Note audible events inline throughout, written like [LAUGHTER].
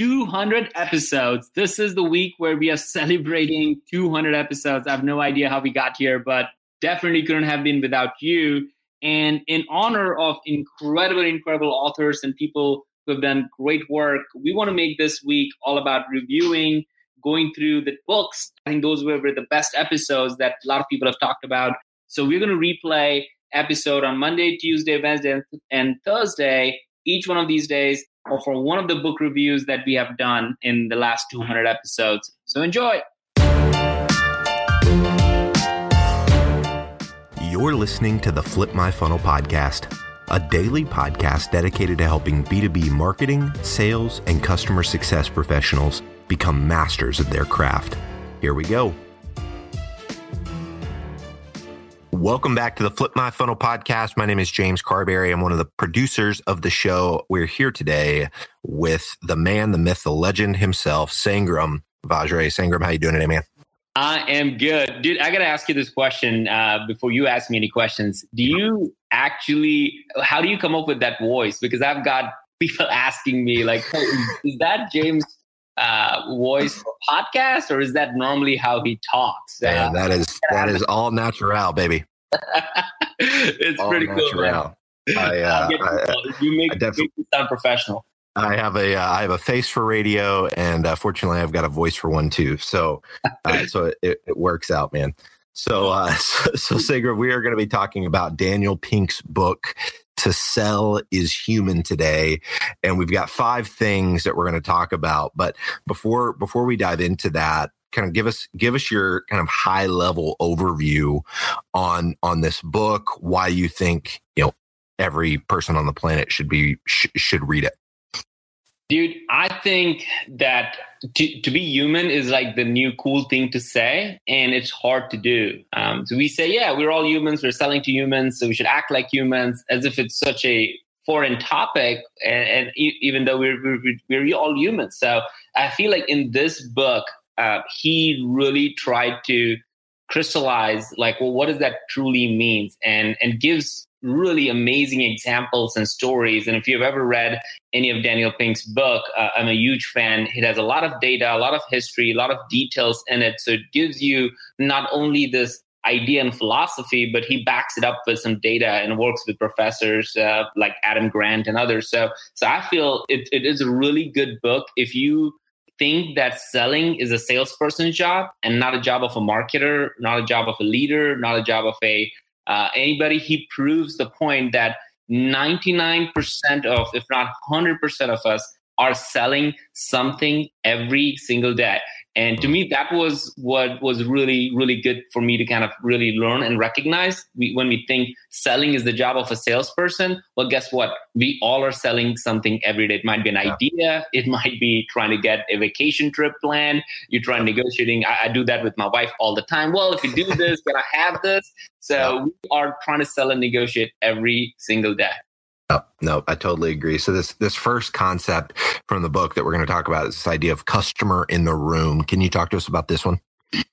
200 episodes. This is the week where we are [LAUGHS] celebrating 200 episodes. I have no idea how we got here, but definitely couldn't have been without you. And in honor of incredible, incredible authors and people who have done great work, we want to make this week all about reviewing, going through the books. I think those were the best episodes that a lot of people have talked about. So we're going to replay episode on Monday, Tuesday, Wednesday, and Thursday, each one of these days, or for one of the book reviews that we have done in the last 200 episodes. So enjoy. You're listening to the Flip My Funnel podcast, a daily podcast dedicated to helping B2B marketing, sales, and customer success professionals become masters of their craft. Here we go. Welcome back to the Flip My Funnel podcast. My name is James Carbary. I'm one of the producers of the show. We're here today with the man, the myth, the legend himself, Sangram Vajre. Sangram, how you doing today, man? I am good. Dude, I got to ask you this question uh, before you ask me any questions. Do you actually, how do you come up with that voice? Because I've got people [LAUGHS] asking me, like, hey, is that James' uh, voice for podcast or is that normally how he talks? Yeah, uh, that is that is all natural, baby. [LAUGHS] it's all pretty natural. cool. Man. [LAUGHS] I, uh, I, you make, I make sound professional. I have a uh, I have a face for radio, and uh, fortunately, I've got a voice for one too. So, uh, so it, it, works out, man. So, uh, [LAUGHS] so, so we are going to be talking about Daniel Pink's book. To sell is human today, and we've got five things that we're going to talk about. But before before we dive into that, kind of give us give us your kind of high level overview on on this book. Why you think you know every person on the planet should be sh- should read it. Dude, I think that to, to be human is like the new cool thing to say, and it's hard to do. Um, so we say, yeah, we're all humans, we're selling to humans, so we should act like humans as if it's such a foreign topic, and, and even though we're, we're, we're all humans. So I feel like in this book, uh, he really tried to crystallize like well what does that truly means and and gives really amazing examples and stories. And if you've ever read any of Daniel Pink's book, uh, I'm a huge fan. It has a lot of data, a lot of history, a lot of details in it. So it gives you not only this idea and philosophy, but he backs it up with some data and works with professors uh, like Adam Grant and others. So, so I feel it, it is a really good book. If you think that selling is a salesperson's job and not a job of a marketer, not a job of a leader, not a job of a uh, anybody, he proves the point that 99% of, if not 100% of us, are selling something every single day. And to mm. me, that was what was really, really good for me to kind of really learn and recognize. We, when we think selling is the job of a salesperson, well, guess what? We all are selling something every day. It might be an yeah. idea, it [LAUGHS] might be trying to get a vacation trip plan. You're trying negotiating. I, I, do that with my wife all the time. Well, if you do this, [LAUGHS] can I have this? So yeah. we are trying to sell and negotiate every single day. No, no, I totally agree. So this this first concept from the book that we're going to talk about is this idea of customer in the room. Can you talk to us about this one?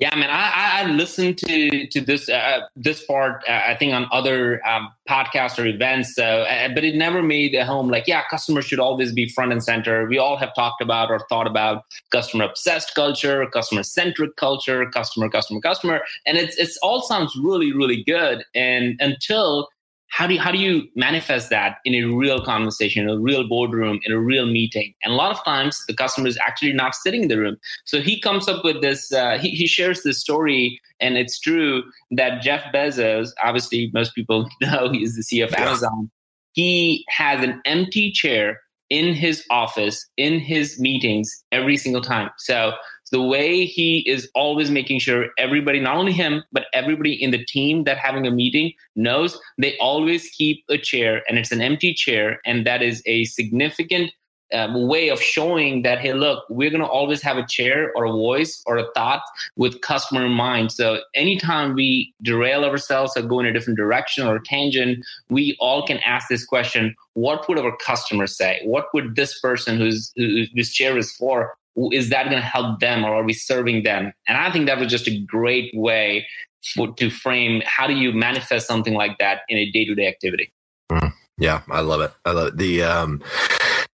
Yeah, man, I, I listened to to this uh, this part. Uh, I think on other um, podcasts or events, so uh, but it never made a home. Like, yeah, customers should always be front and center. We all have talked about or thought about customer obsessed culture, customer centric culture, customer, customer, customer, and it's it's all sounds really really good. And until how do you, how do you manifest that in a real conversation, in a real boardroom, in a real meeting? And a lot of times the customer is actually not sitting in the room. So he comes up with this. Uh, he, he shares this story, and it's true that Jeff Bezos, obviously most people [LAUGHS] know he's the CEO of yeah. Amazon. He has an empty chair in his office, in his meetings every single time. So the way he is always making sure everybody, not only him, but everybody in the team that having a meeting knows they always keep a chair and it's an empty chair. And that is a significant um, way of showing that, hey, look, we're going to always have a chair or a voice or a thought with customer in mind. So anytime we derail ourselves or go in a different direction or tangent, we all can ask this question what would our customers say? What would this person who's, whose chair is for, is that going to help them or are we serving them? And I think that was just a great way for, to frame how do you manifest something like that in a day to day activity. Mm, yeah, I love it. I love it. The, um,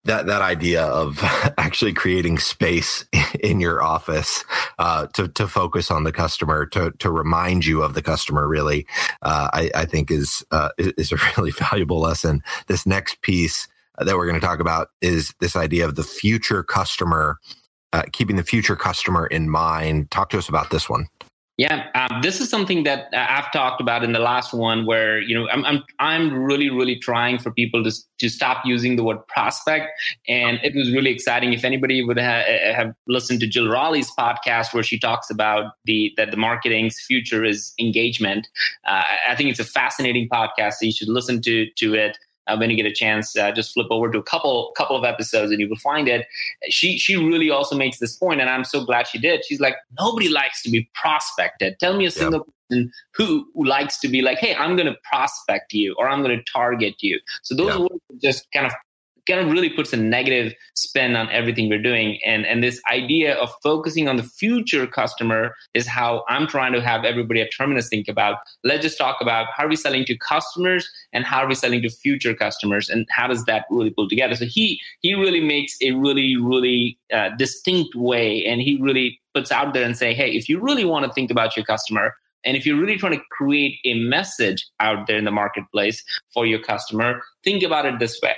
that that idea of [LAUGHS] actually creating space [LAUGHS] in your office uh, to to focus on the customer to to remind you of the customer really uh, I, I think is uh, is a [LAUGHS] really valuable lesson. This next piece that we're going to talk about is this idea of the future customer, uh, keeping the future customer in mind. Talk to us about this one. Yeah, um, this is something that uh, I've talked about in the last one, where you know I'm I'm I'm really really trying for people to to stop using the word prospect, and it was really exciting. If anybody would ha- uh, have listened to Jill Rowley's podcast, where she talks about the that the marketing's future is engagement, uh, I think it's a fascinating podcast. So you should listen to to it uh, when you get a chance, uh, just flip over to a couple couple of episodes and you will find it. She she really also makes this point, and I'm so glad she did. She's like, nobody likes to be prospected. Tell me a single yep. person who, who likes to be like, hey, I'm going to prospect you or I'm going to target you. So those yep. words just kind of kind of really puts a negative spin on everything we're doing. And, and this idea of focusing on the future customer is how I'm trying to have everybody at Terminus think about. Let's just talk about how are we selling to customers and how are we selling to future customers and how does that really pull together? So he, he really makes a really, really uh, distinct way and he really puts out there and say, hey, if you really want to think about your customer, and if you're really trying to create a message out there in the marketplace for your customer, think about it this way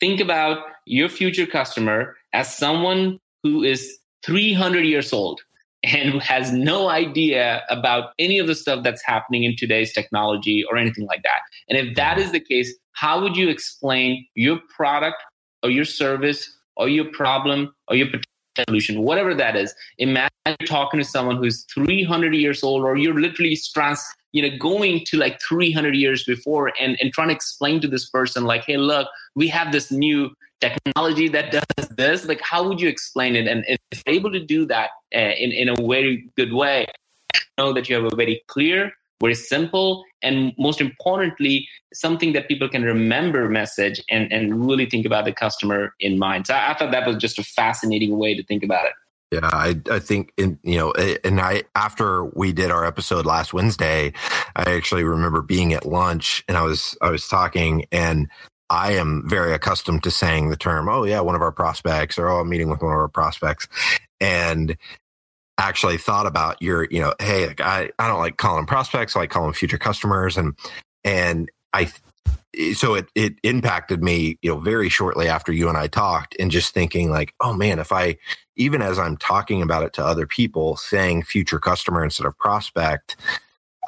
think about your future customer as someone who is 300 years old and has no idea about any of the stuff that's happening in today's technology or anything like that. And if that is the case, how would you explain your product or your service or your problem or your solution, whatever that is? Imagine talking to someone who's 300 years old or you're literally trans you know going to like 300 years before and, and trying to explain to this person like hey look we have this new technology that does this like how would you explain it? And if able to do that uh, in, in a very good way know that you have a very clear very simple and most importantly something that people can remember message and, and really think about the customer in mind. So I, I thought that was just a fascinating way to think about it yeah, I I think in you know, and I after we did our episode last Wednesday, I actually remember being at lunch and I was I was talking and I am very accustomed to saying the term, oh yeah, one of our prospects or oh, I'm meeting with one of our prospects. And actually thought about your, you know, hey, like I, I don't like calling prospects, I like calling future customers. And and I so it it impacted me, you know, very shortly after you and I talked, and just thinking like, oh man, if I even as I'm talking about it to other people, saying future customer instead of prospect,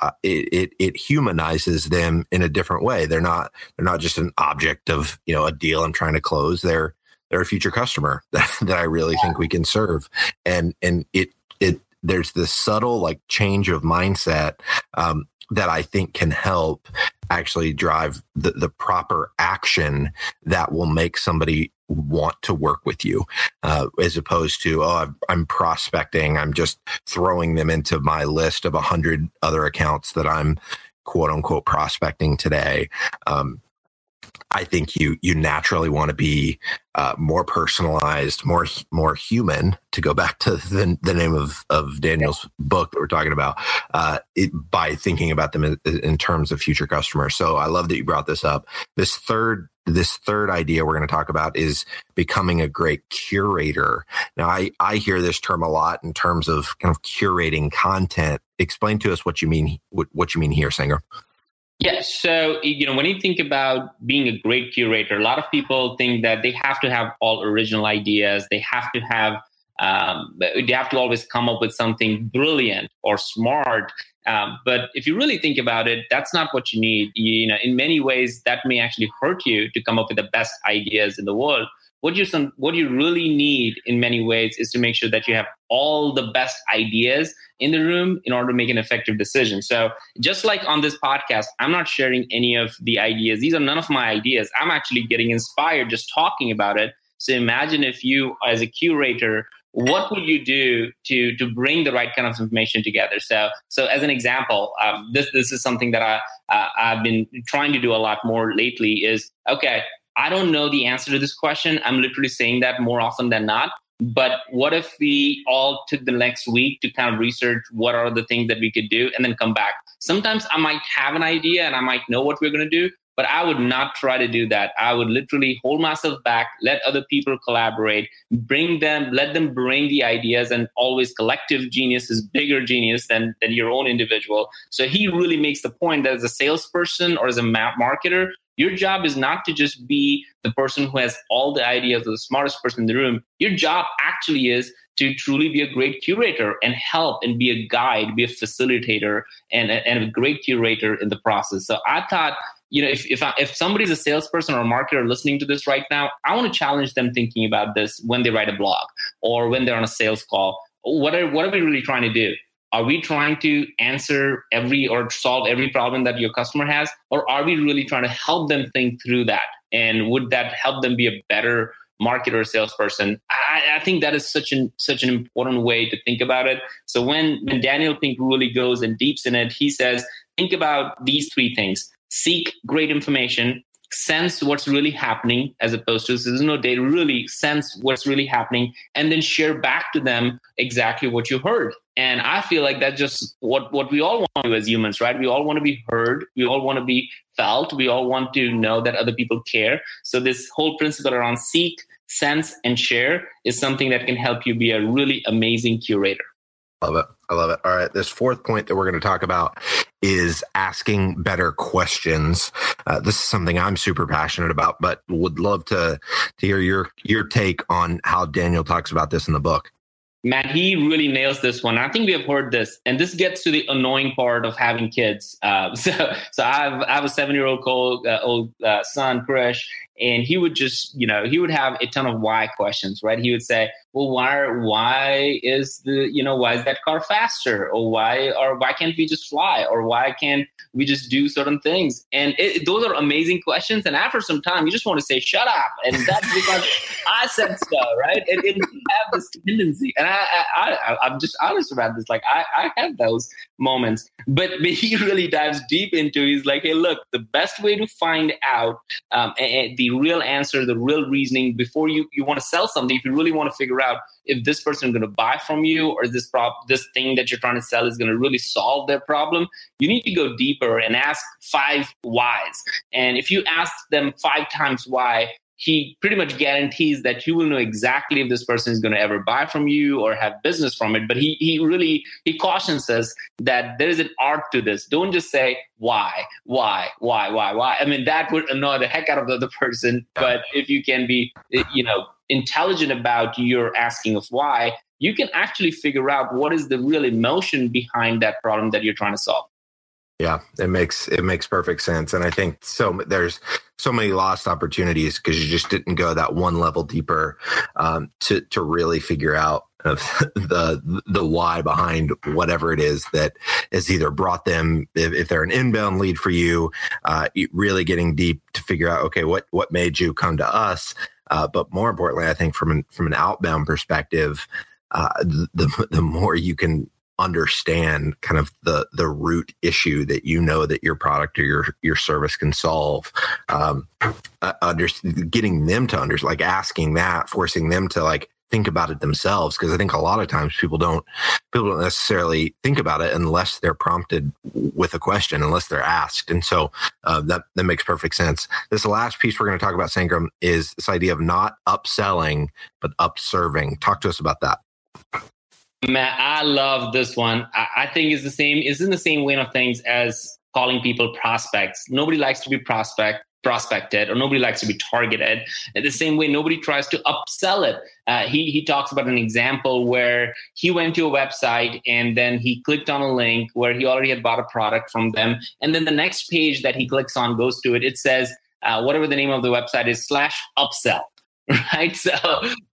uh, it, it it humanizes them in a different way. They're not they're not just an object of you know a deal I'm trying to close. They're they're a future customer [LAUGHS] that, that I really think we can serve, and and it it there's this subtle like change of mindset um, that I think can help actually drive the, the proper action that will make somebody want to work with you uh, as opposed to oh i'm prospecting i'm just throwing them into my list of a hundred other accounts that i'm quote unquote prospecting today. Um, I think you you naturally want to be uh, more personalized, more more human. To go back to the, the name of of Daniel's book that we're talking about, uh, it, by thinking about them in, in, terms of future customers. So I love that you brought this up. This third this third idea we're going to talk about is becoming a great curator. Now I I hear this term a lot in terms of kind of curating content. Explain to us what you mean what, what you mean here, Sangram. Yeah. So, you know, when you think about being a great curator, a lot of people think that they have to have all original ideas. They have to have, um, they have to always come up with something brilliant or smart. Um, but if you really think about it, that's not what you need. You, you know, in many ways, that may actually hurt you to come up with the best ideas in the world what you some what you really need in many ways is to make sure that you have all the best ideas in the room in order to make an effective decision. So just like on this podcast i'm not sharing any of the ideas. These are none of my ideas. I'm actually getting inspired just talking about it. So imagine if you as a curator what would you do to to bring the right kind of information together? So so as an example um, this this is something that i uh, i've been trying to do a lot more lately is okay I don't know the answer to this question. I'm literally saying that more often than not. But what if we all took the next week to kind of research what are the things that we could do and then come back? Sometimes I might have an idea and I might know what we're going to do, but I would not try to do that. I would literally hold myself back, let other people collaborate, bring them, let them bring the ideas, and always collective genius is bigger genius than, than your own individual. So he really makes the point that as a salesperson or as a marketer, your job is not to just be the person who has all the ideas or the smartest person in the room. Your job actually is to truly be a great curator and help and be a guide, be a facilitator and, and a great curator in the process. So I thought, you know, if if, I, if somebody's a salesperson or a marketer listening to this right now, I want to challenge them thinking about this when they write a blog or when they're on a sales call. What are what are we really trying to do? Are we trying to answer every or solve every problem that your customer has, or are we really trying to help them think through that? And would that help them be a better marketer or salesperson. I, I, think that is such an such an important way to think about it. So when when Daniel Pink really goes and deeps in it, he says, think about these three things: seek great information, sense what's really happening, as opposed to there's no data. Really sense what's really happening, and then share back to them exactly what you heard. And I feel like that's just what, what we all want to as humans, right? We all want to be heard. We all want to be felt. We all want to know that other people care. So this whole principle around seek, sense, and share is something that can help you be a really amazing curator. Love it. I love it. All right. This fourth point that we're going to talk about is asking better questions. Uh, this is something I'm super passionate about, but would love to, to hear your, your take on how Daniel talks about this in the book. Man, he really nails this one. I think we have heard this, and this gets to the annoying part of having kids. Uh, [LAUGHS] so, so I have, I have a seven year old old, uh, old uh, son, Krish, and he would just, you know, he would have a ton of why questions, right? He would say, well, why, why is the, you know, why is that car faster, or why, or why can't we just fly, or why can't we just do certain things? And it, those are amazing questions. And after some time, you just want to say, shut up, and that's because [LAUGHS] I said so, right? And, and you have this tendency, and I, I, I, I'm just honest about this. Like I, I have those moments, but, [LAUGHS] but he really dives deep into. He's like, hey, look, the best way to find out um, the real answer, the real reasoning before you, you want to sell something. If you really want to figure out if this person is going to buy from you or this prop, this thing that you're trying to sell is going to really solve their problem, you need to go deeper and ask five whys. And if you ask them five times why, he pretty much guarantees that you will know exactly if this person is going to ever buy from you or have business from it. But he he really he cautions us that there is an art to this. Don't just say why? Why? Why? Why? Why? I mean that would annoy the heck out of the other person. But if you can be you know intelligent about your asking of why you can actually figure out what is the real emotion behind that problem that you're trying to solve yeah, it makes it makes perfect sense, and I think so. There's so many lost opportunities because you just didn't go that one level deeper um, to to really figure out [LAUGHS] the the why behind whatever it is that has either brought them if, if they're an inbound lead for you, uh, really getting deep to figure out okay what what made you come to us, uh, but more importantly, I think from an from an outbound perspective, uh, the the more you can understand kind of the the root issue that you know that your product or your your service can solve um uh, under getting them to under like asking that forcing them to like think about it themselves because i think a lot of times people don't people don't necessarily think about it unless they're prompted with a question unless they're asked. And so uh, that that makes perfect sense. This last piece we're going to talk about sangram is this idea of not upselling but upserving. Talk to us about that Man, I love this one. I, think it's the same. It's in the same vein of things as calling people prospects. Nobody likes to be prospect prospected or nobody likes to be targeted in the same way nobody tries to upsell it uh, he, he talks about an example where he went to a website and then he clicked on a link where he already had bought a product from them and then the next page that he clicks on goes to it it says uh, whatever the name of the website is slash upsell [LAUGHS] right? So,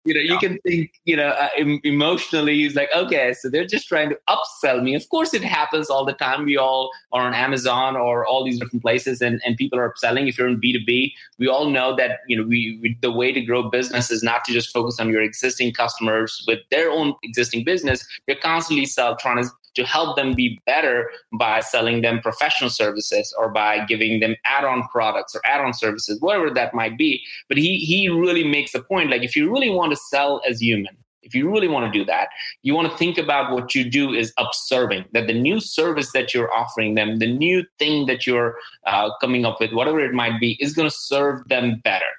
you know, you can think, you know, uh, emotionally, he's like, okay, so they're just trying to upsell me. Of course, it happens all the time. We all are on Amazon or all these different places, and, and people are upselling. If you're in B2B, we all know that, you know, we, we the way to grow business is not to just focus on your existing customers with their own existing business. You're constantly sell, trying to to help them be better by selling them professional services or by giving them add-on products or add-on services, whatever that might be. But he he really makes a point like if you really want to sell as human, if you really want to do that, you want to think about what you do is upserving that the new service that you're offering them, the new thing that you're uh, coming up with, whatever it might be, is going to serve them better.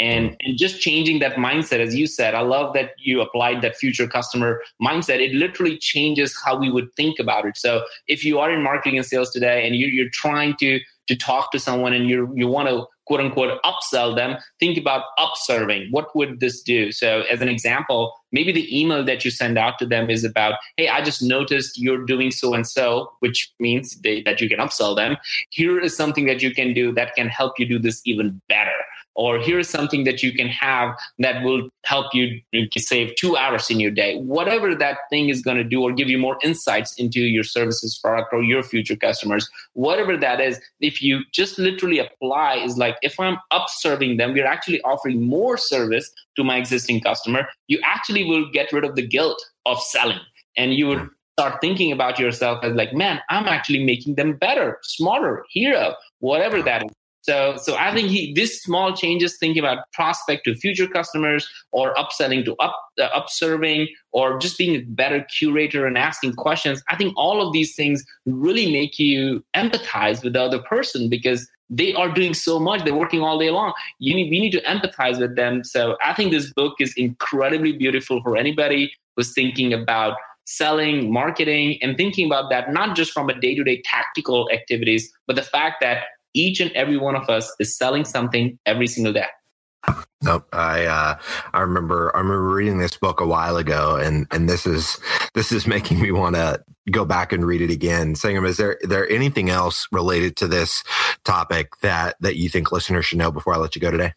And, mm. and just changing that mindset, as you said, I love that you applied that future customer mindset. It literally changes how we would think about it. So if you are in marketing and sales today and you, you're trying to to talk to someone and you you want to quote unquote upsell them, think about upserving. What would this do? So, as an example, maybe the email that you send out to them is about, hey, I just noticed you're doing so and so, which means they, that you can upsell them. Here is something that you can do that can help you do this even better or here's something that you can have that will help you save two hours in your day. Whatever that thing is going to do or give you more insights into your services product or your future customers whatever that is if you just literally apply is like if i'm upserving them we're actually offering more service to my existing customer you actually will get rid of the guilt of selling. And you would start thinking about yourself as like man i'm actually making them better smarter hero whatever that is so, so I think he this small changes thinking about prospect to future customers or upselling to up uh, upserving or just being a better curator and asking questions. I think all of these things really make you empathize with the other person because they are doing so much. They're working all day long. You need, we need to empathize with them. So I think this book is incredibly beautiful for anybody who's thinking about selling, marketing, and thinking about that not just from a day to day tactical activities, but the fact that each and every one of us is selling something every single day. Nope. I uh, I remember I remember reading this book a while ago, and and this is this is [LAUGHS] making me want to go back and read it again. Sangram, is there there anything else related to this topic that that you think listeners should know before I let you go today?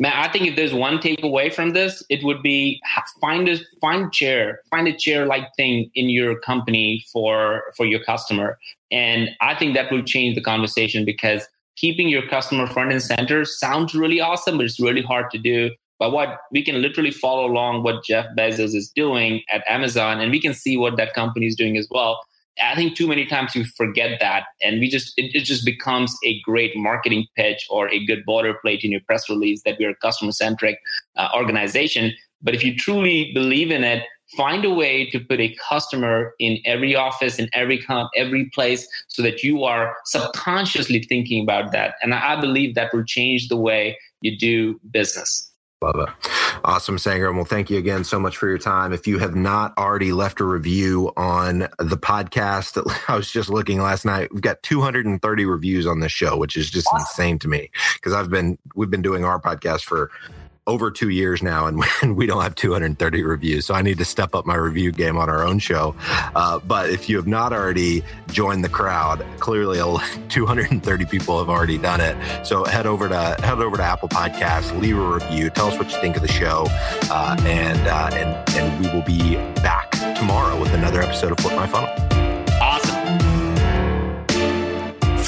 Man, I think if there's one takeaway from this, it would be find a find chair, find a chair like thing in your company for for your customer, and I think that will change the conversation because keeping your customer front and center sounds really awesome, but it's really hard to do. But what we can literally follow along what Jeff Bezos is doing at Amazon, and we can see what that company is doing as well. I think too many times we forget that, and we just it, it, just becomes a great marketing pitch or a good boilerplate in your press release that we're a customer centric uh, organization. But if you truly believe in it, find a way to put a customer in every office, in every comp, every place, so that you are subconsciously thinking about that. And I believe that will change the way you do business. Love it. Awesome, Sangram. Well, thank you again so much for your time. If you have not already left a review on the podcast, [LAUGHS] I was just looking last night. We've got 230 reviews on this show, which is just awesome. insane to me because I've been we've been doing our podcast for over two years now, and [LAUGHS] we don't have 230 reviews. So I need to step up my review game on our own show. Uh, but if you have not already joined the crowd, clearly [LAUGHS] 230 people have already done it. So head over to head over to Apple Podcasts, leave a review, tell us what you think of the show, uh, and uh, and and we will be back tomorrow with another episode of Flip My Funnel.